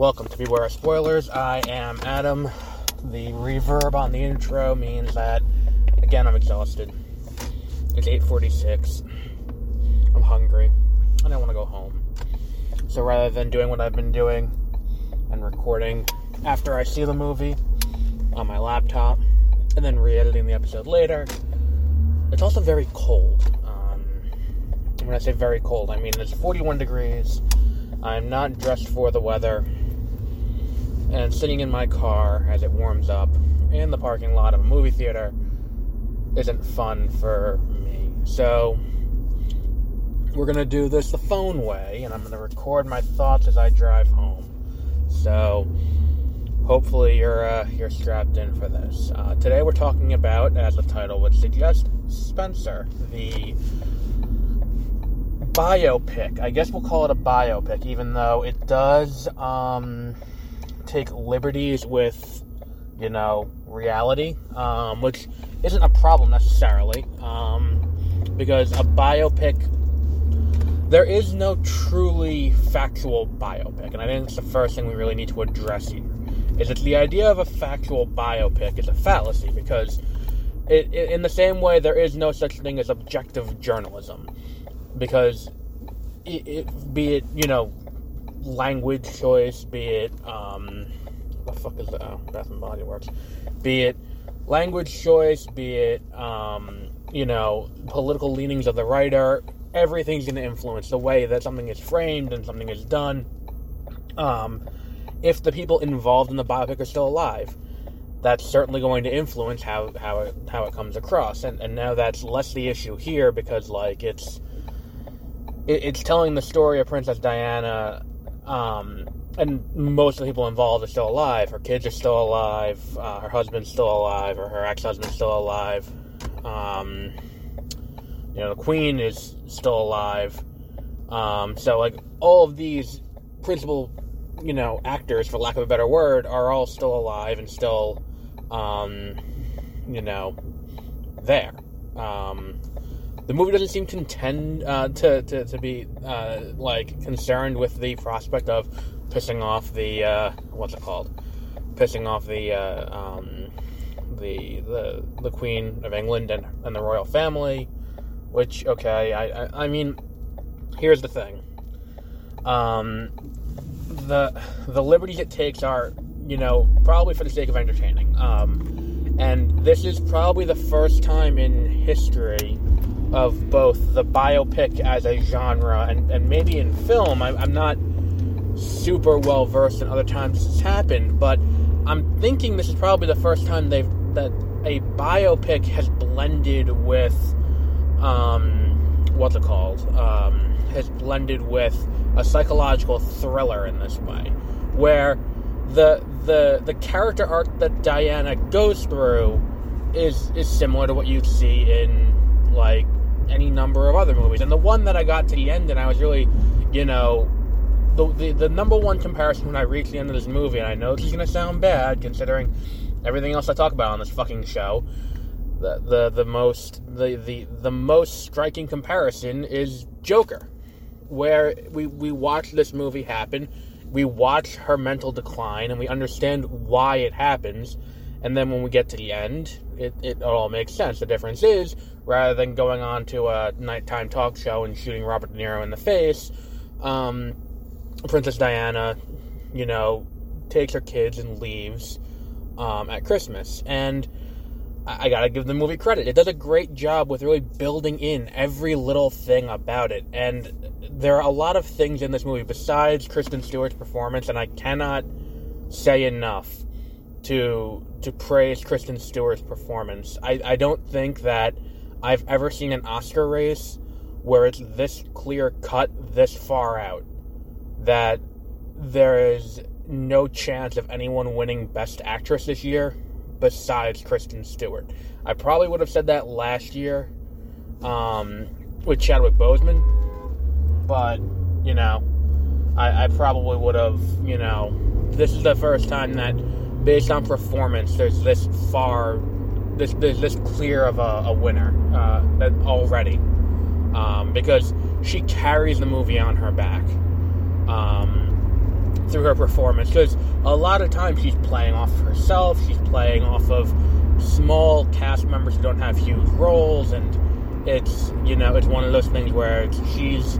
Welcome to Beware of Spoilers. I am Adam. The reverb on the intro means that, again, I'm exhausted. It's 8:46. I'm hungry, and I want to go home. So rather than doing what I've been doing and recording after I see the movie on my laptop and then re-editing the episode later, it's also very cold. Um, when I say very cold, I mean it's 41 degrees. I'm not dressed for the weather and sitting in my car as it warms up in the parking lot of a movie theater isn't fun for me. So we're gonna do this the phone way, and I'm gonna record my thoughts as I drive home. So hopefully you're uh, you're strapped in for this. Uh, today we're talking about, as the title would suggest, Spencer, the biopic. I guess we'll call it a biopic, even though it does. Um, take liberties with, you know, reality, um, which isn't a problem necessarily, um, because a biopic, there is no truly factual biopic, and I think it's the first thing we really need to address here. Is that the idea of a factual biopic is a fallacy because, it, it, in the same way, there is no such thing as objective journalism, because it, it, be it you know language choice, be it um, what the fuck is that? Oh, Bath and Body Works. Be it language choice, be it um, you know political leanings of the writer. Everything's going to influence the way that something is framed and something is done. Um, if the people involved in the biopic are still alive, that's certainly going to influence how how it how it comes across. And and now that's less the issue here because like it's it's telling the story of Princess Diana um, and most of the people involved are still alive. Her kids are still alive. Uh, her husband's still alive, or her ex-husband's still alive. Um, you know, the queen is still alive. Um, so, like, all of these principal, you know, actors, for lack of a better word, are all still alive and still, um, you know, there. Um, the movie doesn't seem to intend uh, to, to, to be uh, like concerned with the prospect of pissing off the uh, what's it called? Pissing off the uh, um, the the the Queen of England and, and the royal family which okay I, I, I mean here's the thing. Um, the the liberties it takes are you know probably for the sake of entertaining. Um, and this is probably the first time in history of both the biopic as a genre and, and maybe in film. I, I'm not super well versed in other times this has happened, but I'm thinking this is probably the first time they've that a biopic has blended with um, what's it called? Um, has blended with a psychological thriller in this way, where the the the character arc that Diana goes through is is similar to what you see in like any number of other movies. And the one that I got to the end and I was really, you know, the, the, the number one comparison when I reached the end of this movie, and I know this is going to sound bad considering everything else I talk about on this fucking show. The, the the most the, the the most striking comparison is Joker, where we we watch this movie happen, we watch her mental decline, and we understand why it happens, and then when we get to the end, it, it all makes sense. The difference is, rather than going on to a nighttime talk show and shooting Robert De Niro in the face, um, Princess Diana, you know, takes her kids and leaves um, at Christmas. And I, I gotta give the movie credit. It does a great job with really building in every little thing about it. And there are a lot of things in this movie besides Kristen Stewart's performance, and I cannot say enough to to praise Kristen Stewart's performance. I, I don't think that I've ever seen an Oscar race where it's this clear cut this far out that there is no chance of anyone winning Best Actress this year besides Kristen Stewart. I probably would have said that last year um, with Chadwick Boseman, but you know, I, I probably would have. You know, this is the first time that, based on performance, there's this far, this there's this clear of a, a winner uh, already, um, because she carries the movie on her back. Um, through her performance. Because a lot of times she's playing off herself she's playing off of small cast members who don't have huge roles and it's you know it's one of those things where she's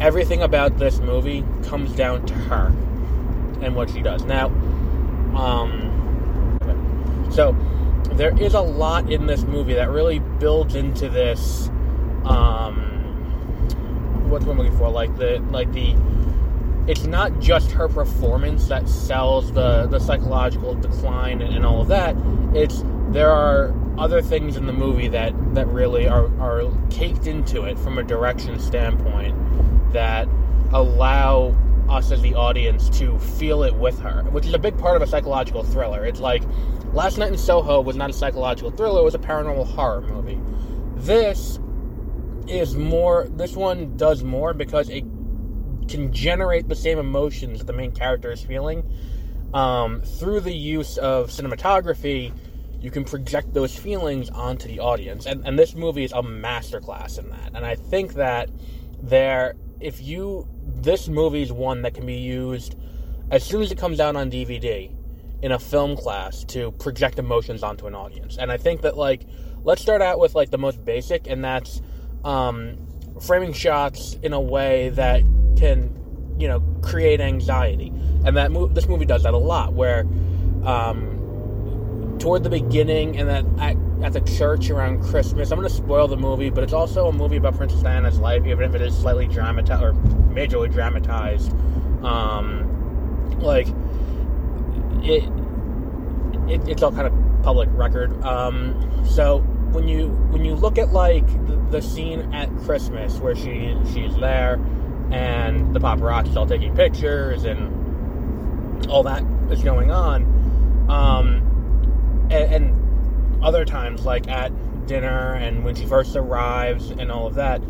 everything about this movie comes down to her and what she does. Now um so there is a lot in this movie that really builds into this um what's what I'm looking for like the like the it's not just her performance that sells the, the psychological decline and, and all of that. It's there are other things in the movie that, that really are, are caked into it from a direction standpoint that allow us as the audience to feel it with her, which is a big part of a psychological thriller. It's like Last Night in Soho was not a psychological thriller, it was a paranormal horror movie. This is more, this one does more because it can generate the same emotions that the main character is feeling. Um, through the use of cinematography, you can project those feelings onto the audience. And, and this movie is a masterclass in that. And I think that there, if you, this movie is one that can be used as soon as it comes out on DVD in a film class to project emotions onto an audience. And I think that, like, let's start out with, like, the most basic, and that's um, framing shots in a way that can you know create anxiety and that mo- this movie does that a lot where um, toward the beginning and that at, at the church around christmas i'm going to spoil the movie but it's also a movie about princess diana's life even if it is slightly dramatized or majorly dramatized um, like it, it, it's all kind of public record um, so when you when you look at like the, the scene at christmas where she she's there and the paparazzi all taking pictures and all that is going on. Um, and, and other times, like at dinner and when she first arrives and all of that,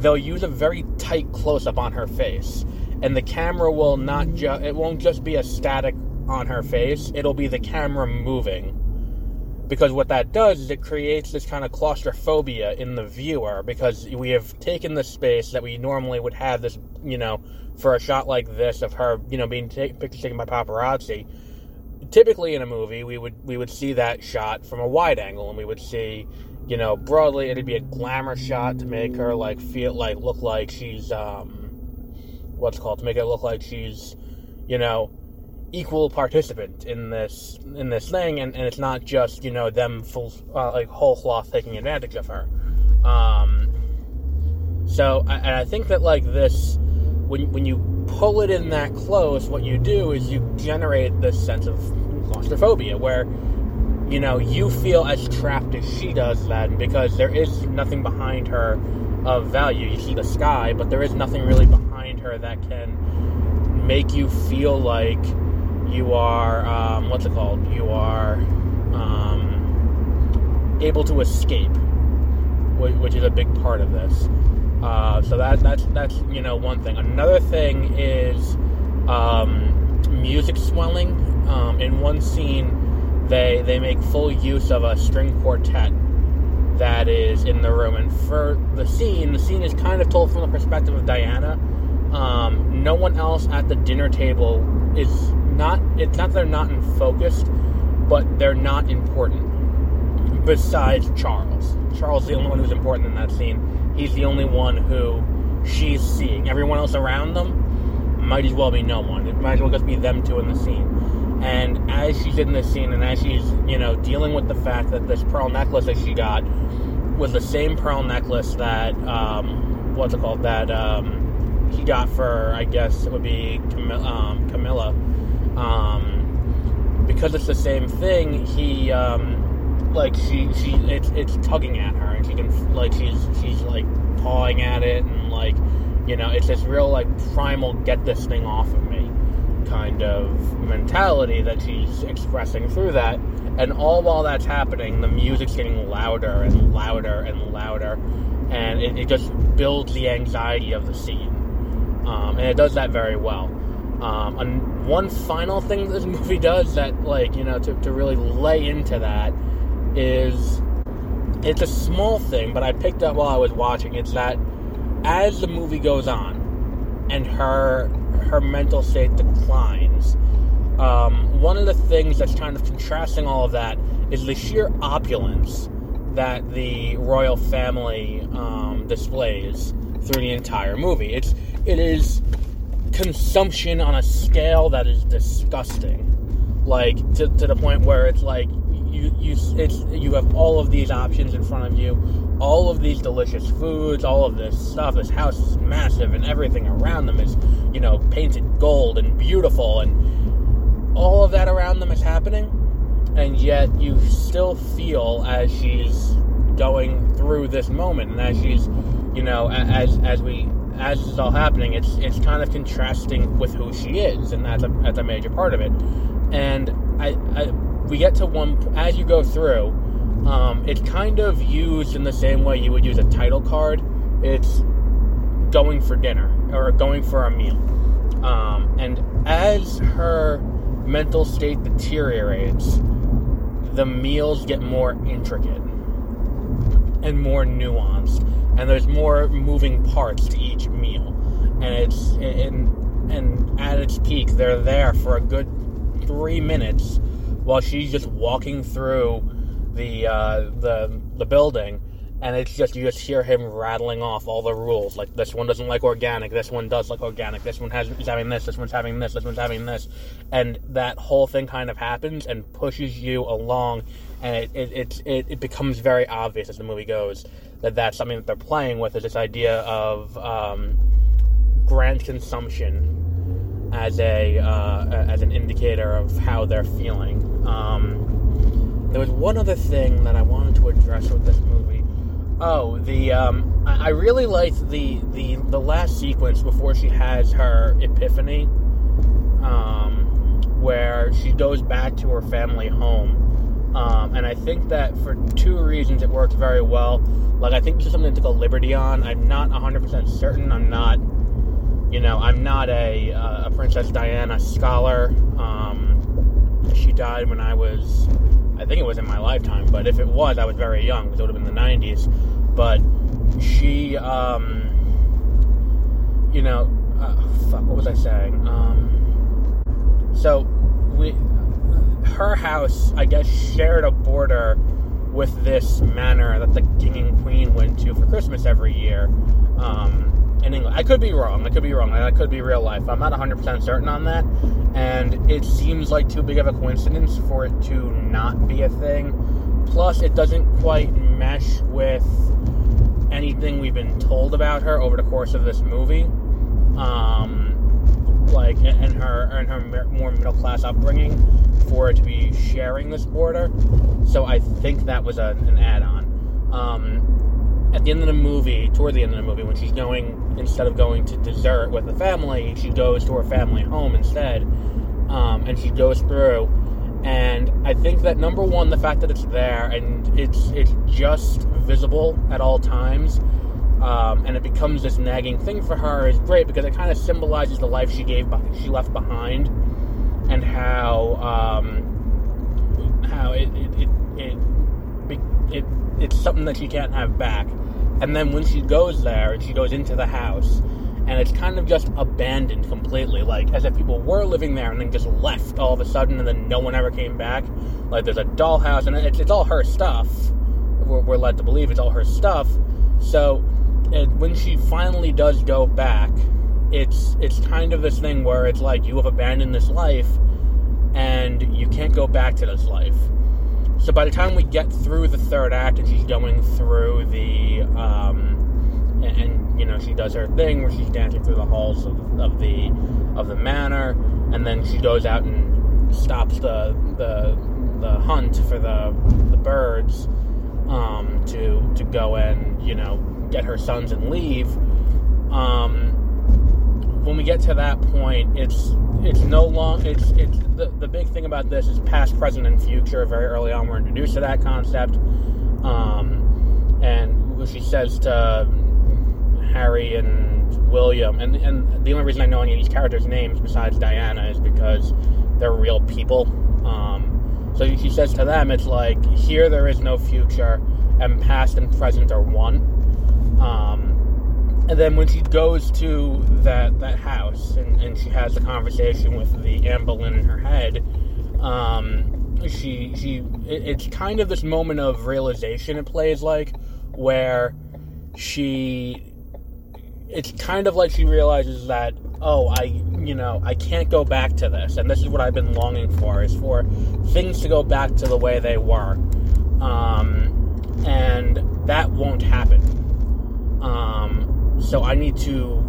they'll use a very tight close up on her face. And the camera will not just, it won't just be a static on her face, it'll be the camera moving. Because what that does is it creates this kind of claustrophobia in the viewer because we have taken the space that we normally would have this you know for a shot like this of her you know being take, pictures taken by paparazzi. Typically in a movie we would we would see that shot from a wide angle and we would see you know broadly it'd be a glamour shot to make her like feel like look like she's um what's called? To make it look like she's you know equal participant in this in this thing, and, and it's not just you know them full uh, like whole cloth taking advantage of her. Um, so and I think that like this, when when you pull it in that close, what you do is you generate this sense of claustrophobia where you know you feel as trapped as she does then because there is nothing behind her of value. You see the sky, but there is nothing really behind her that can make you feel like you are um, what's it called? You are um, able to escape, which, is a big part of this. Uh, so that that's that's you know one thing. Another thing is um, music swelling. Um, in one scene, they they make full use of a string quartet that is in the room, and for the scene, the scene is kind of told from the perspective of Diana. Um, no one else at the dinner table is not it's not that they're not in focus, but they're not important. Besides Charles, Charles is the only one who's important in that scene. He's the only one who she's seeing. Everyone else around them might as well be no one. It might as well just be them two in the scene. And as she's in this scene, and as she's you know dealing with the fact that this pearl necklace that she got was the same pearl necklace that um, what's it called that um, he got for I guess it would be Camilla, um, Camilla. Um, because it's the same thing. He um, like she she it's it's tugging at her and she can like she's she's like pawing at it and like you know it's this real like primal get this thing off of me kind of mentality that she's expressing through that. And all while that's happening the music's getting louder and louder and louder. And it, it just builds the anxiety of the scene. Um, and it does that very well um, and one final thing this movie does that like you know to, to really lay into that is it's a small thing, but I picked up while I was watching. It's that as the movie goes on and her her mental state declines, um, one of the things that's kind of contrasting all of that is the sheer opulence that the royal family um, displays through the entire movie. It's it is consumption on a scale that is disgusting, like to, to the point where it's like you you it's you have all of these options in front of you, all of these delicious foods, all of this stuff. This house is massive, and everything around them is you know painted gold and beautiful, and all of that around them is happening, and yet you still feel as she's going through this moment, and as she's you know as as we as is all happening, it's it's kind of contrasting with who she is, and that's a that's a major part of it. And I, I we get to one as you go through. Um, it's kind of used in the same way you would use a title card. It's going for dinner or going for a meal. Um, and as her mental state deteriorates, the meals get more intricate and more nuanced, and there's more moving parts to each meal. And it's and and at its peak, they're there for a good three minutes while she's just walking through the uh, the the building, and it's just you just hear him rattling off all the rules. Like this one doesn't like organic, this one does like organic, this one has is having this, this one's having this, this one's having this, and that whole thing kind of happens and pushes you along, and it it it, it, it becomes very obvious as the movie goes that that's something that they're playing with is this idea of um, grand consumption as a uh, as an indicator of how they're feeling. Um, there was one other thing that I wanted to address with this movie. Oh, the um, I really liked the, the the last sequence before she has her epiphany, um, where she goes back to her family home. Um, and I think that for two reasons it worked very well. Like I think this is something to a liberty on. I'm not 100% certain. I'm not you know, I'm not a, uh, a Princess Diana scholar. Um, she died when I was, I think it was in my lifetime, but if it was, I was very young, it would have been the 90s. But she, um, you know, uh, fuck, what was I saying? Um, so, we, her house, I guess, shared a border with this manor that the king and queen went to for Christmas every year. Um, in England. I could be wrong. I could be wrong. That could be real life. I'm not 100% certain on that. And it seems like too big of a coincidence for it to not be a thing. Plus, it doesn't quite mesh with anything we've been told about her over the course of this movie. Um, like, and her and her more middle class upbringing for it to be sharing this border. So I think that was a, an add on. Um, at the end of the movie, toward the end of the movie, when she's going, instead of going to dessert with the family, she goes to her family home instead. Um, and she goes through. And I think that number one, the fact that it's there and it's it's just visible at all times, um, and it becomes this nagging thing for her is great because it kind of symbolizes the life she gave, she left behind, and how um, how it it, it it, it it's something that she can't have back. And then when she goes there and she goes into the house, and it's kind of just abandoned completely, like as if people were living there and then just left all of a sudden, and then no one ever came back. Like there's a dollhouse, and it's, it's all her stuff. We're, we're, led to believe it's all her stuff. So it, when she finally does go back, it's it's kind of this thing where it's like you have abandoned this life, and you can't go back to this life. So by the time we get through the third act and she's going through the um, and, and you know she does her thing where she's dancing through the halls of, of the of the manor, and then she goes out and stops the the the hunt for the the birds um, to to go and you know get her sons and leave. Um, when we get to that point, it's it's no long. It's it's the the big thing about this is past, present, and future. Very early on, we're introduced to that concept, um, and she says to Harry and William, and and the only reason I know any of these characters' names besides Diana is because they're real people. Um, so she says to them, it's like here there is no future, and past and present are one. Um, and then when she goes to that that house and, and she has a conversation with the Anne in her head, um, she she it's kind of this moment of realization. It plays like where she it's kind of like she realizes that oh i you know i can't go back to this and this is what i've been longing for is for things to go back to the way they were um, and that won't happen so i need to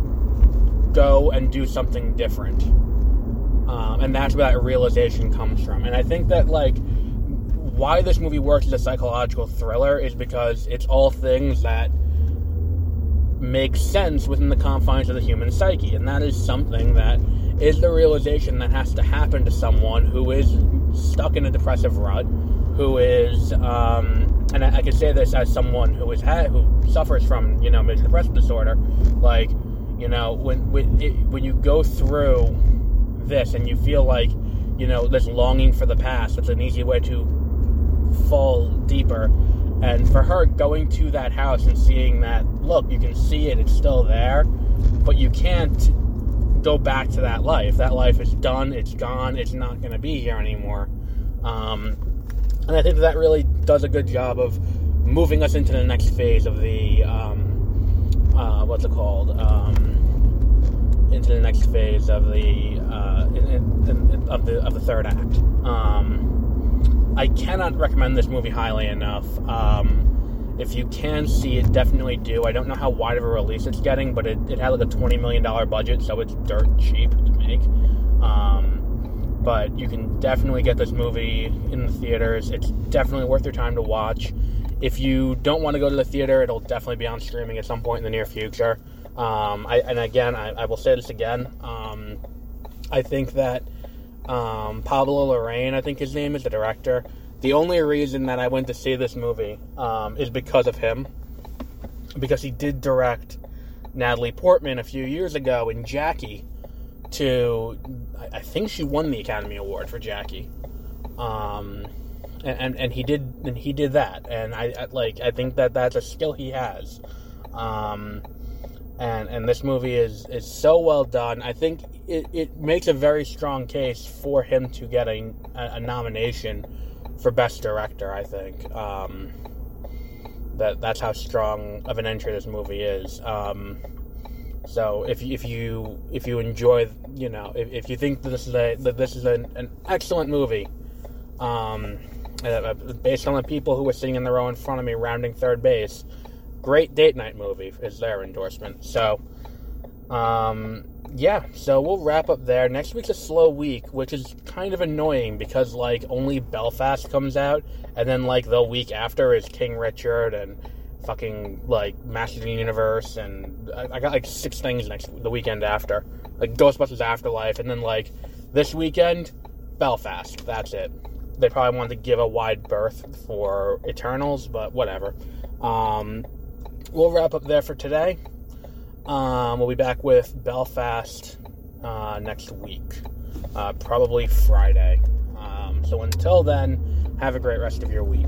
go and do something different um, and that's where that realization comes from and i think that like why this movie works as a psychological thriller is because it's all things that make sense within the confines of the human psyche. And that is something that is the realization that has to happen to someone who is stuck in a depressive rut, who is, um, and I, I can say this as someone who is had, who suffers from, you know, major depressive disorder. Like, you know, when when, it, when you go through this and you feel like, you know, this longing for the past, it's an easy way to fall deeper and for her going to that house and seeing that, look, you can see it, it's still there, but you can't go back to that life. That life is done, it's gone, it's not going to be here anymore. Um, and I think that, that really does a good job of moving us into the next phase of the, um, uh, what's it called? Um, into the next phase of the, uh, in, in, in, of the of the third act. Um, I cannot recommend this movie highly enough. Um, if you can see it, definitely do. I don't know how wide of a release it's getting, but it, it had like a $20 million budget, so it's dirt cheap to make. But you can definitely get this movie in the theaters. It's definitely worth your time to watch. If you don't want to go to the theater, it'll definitely be on streaming at some point in the near future. Um, I, and again, I, I, will say this again. Um, I think that um, Pablo Larraín, I think his name is the director. The only reason that I went to see this movie um, is because of him, because he did direct Natalie Portman a few years ago in Jackie. To, I think she won the Academy Award for Jackie, um, and, and, and he did and he did that, and I, I like I think that that's a skill he has. Um, and and this movie is is so well done. I think it, it makes a very strong case for him to get a, a nomination for best director. I think um, that that's how strong of an entry this movie is. Um, so if if you if you enjoy, you know, if, if you think this is a that this is an, an excellent movie, um, uh, based on the people who were sitting in the row in front of me rounding third base great date night movie is their endorsement. So, um, yeah, so we'll wrap up there. Next week's a slow week, which is kind of annoying because like only Belfast comes out, and then like the week after is King Richard and fucking like Masters of the Universe, and I, I got like six things next the weekend after, like Ghostbusters Afterlife, and then like this weekend Belfast. That's it. They probably wanted to give a wide berth for Eternals, but whatever. Um, we'll wrap up there for today. Um, we'll be back with Belfast uh, next week, uh, probably Friday. Um, so until then, have a great rest of your week.